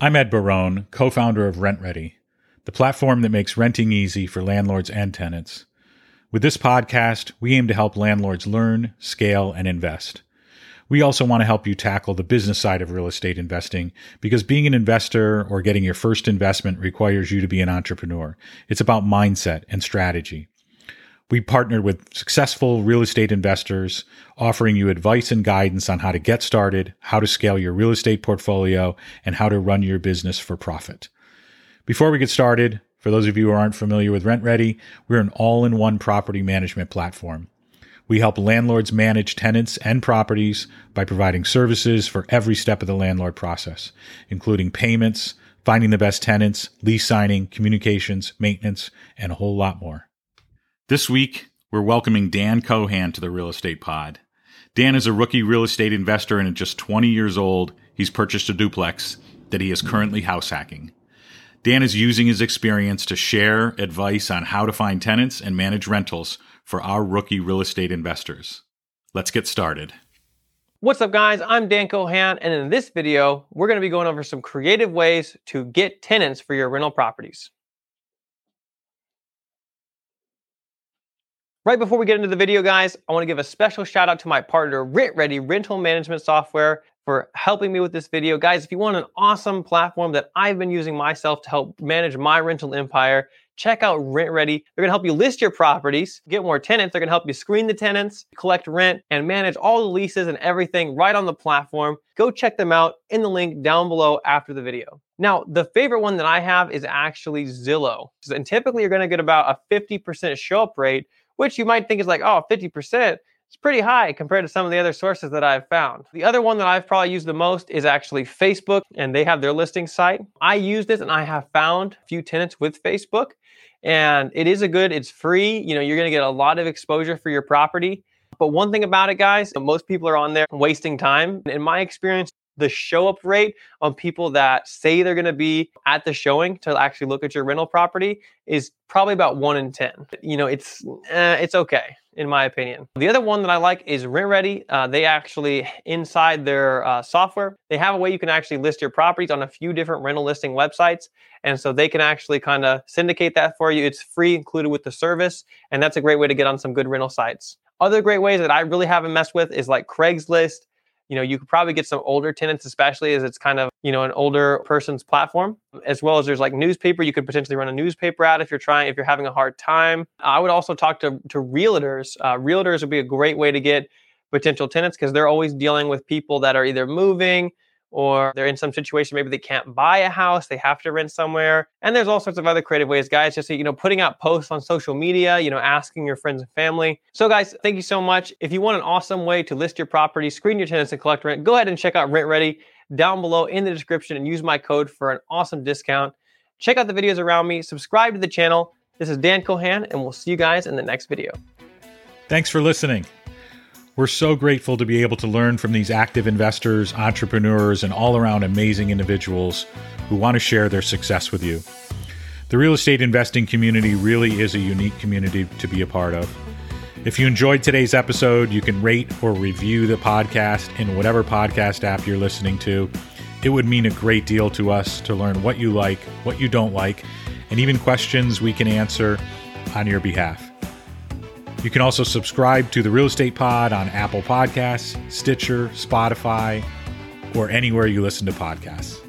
I'm Ed Barone, co founder of RentRedi, the platform that makes renting easy for landlords and tenants. With this podcast, we aim to help landlords learn, scale, and invest. We also want to help you tackle the business side of real estate investing because being an investor or getting your first investment requires you to be an entrepreneur. It's about mindset and strategy. We partnered with successful real estate investors, offering you advice and guidance on how to get started, how to scale your real estate portfolio, and how to run your business for profit. Before we get started, for those of you who aren't familiar with RentRedi, we're an all in one property management platform. We help landlords manage tenants and properties by providing services for every step of the landlord process, including payments, finding the best tenants, lease signing, communications, maintenance, and a whole lot more. This week, we're welcoming Dan Kohan to the Real Estate Pod. Dan is a rookie real estate investor and at just 20 years old, he's purchased a duplex that he is currently house hacking. Dan is using his experience to share advice on how to find tenants and manage rentals for our rookie real estate investors. Let's get started. What's up, guys? I'm Dan Kohan, and in this video, we're going to be going over some creative ways to get tenants for your rental properties. Right before we get into the video, guys, I want to give a special shout out to my partner, RentRedi Rental Management Software, for helping me with this video. Guys, if you want an awesome platform that I've been using myself to help manage my rental empire, check out RentRedi. They're going to help you list your properties, get more tenants. They're going to help you screen the tenants, collect rent, and manage all the leases and everything right on the platform. Go check them out in the link down below after the video. Now, the favorite one that I have is actually Zillow. And typically, you're going to get about a 50% show up rate which you might think is like, oh, 50%. It's pretty high compared to some of the other sources that I've found. The other one that I've probably used the most is actually Facebook, and they have their listing site. I use this and I have found a few tenants with Facebook, and it is a good, it's free. You know, you're gonna get a lot of exposure for your property. But one thing about it, guys, most people are on there wasting time. In my experience, the show up rate on people that say they're going to be at the showing to actually look at your rental property is probably about one in 10. You know, it's, eh, it's okay in my opinion. The other one that I like is RentRedi. Uh, they actually, inside their uh, software, they have a way you can actually list your properties on a few different rental listing websites. And so they can actually kind of syndicate that for you. It's free included with the service. And that's a great way to get on some good rental sites. Other great ways that I really haven't messed with is like Craigslist, you know you could probably get some older tenants especially as it's kind of you know an older person's platform. As well as there's like newspaper you could potentially run a newspaper ad if you're trying if you're having a hard time. I would also talk to to realtors. Uh, realtors would be a great way to get potential tenants because they're always dealing with people that are either moving or they're in some situation maybe they can't buy a house they have to rent somewhere. And there's all sorts of other creative ways guys just you know putting out posts on social media you know asking your friends and family. So guys thank you so much. If you want an awesome way to list your property screen your tenants and collect rent go ahead and check out RentRedi down below in the description and use my code for an awesome discount. Check out the videos around me subscribe to the channel. This is Dan Kohan and we'll see you guys in the next video. Thanks for listening we're so grateful to be able to learn from these active investors, entrepreneurs, and all around amazing individuals who want to share their success with you. The real estate investing community really is a unique community to be a part of. If you enjoyed today's episode, you can rate or review the podcast in whatever podcast app you're listening to. It would mean a great deal to us to learn what you like, what you don't like, and even questions we can answer on your behalf. You can also subscribe to the Real Estate Pod on Apple Podcasts, Stitcher, Spotify, or anywhere you listen to podcasts.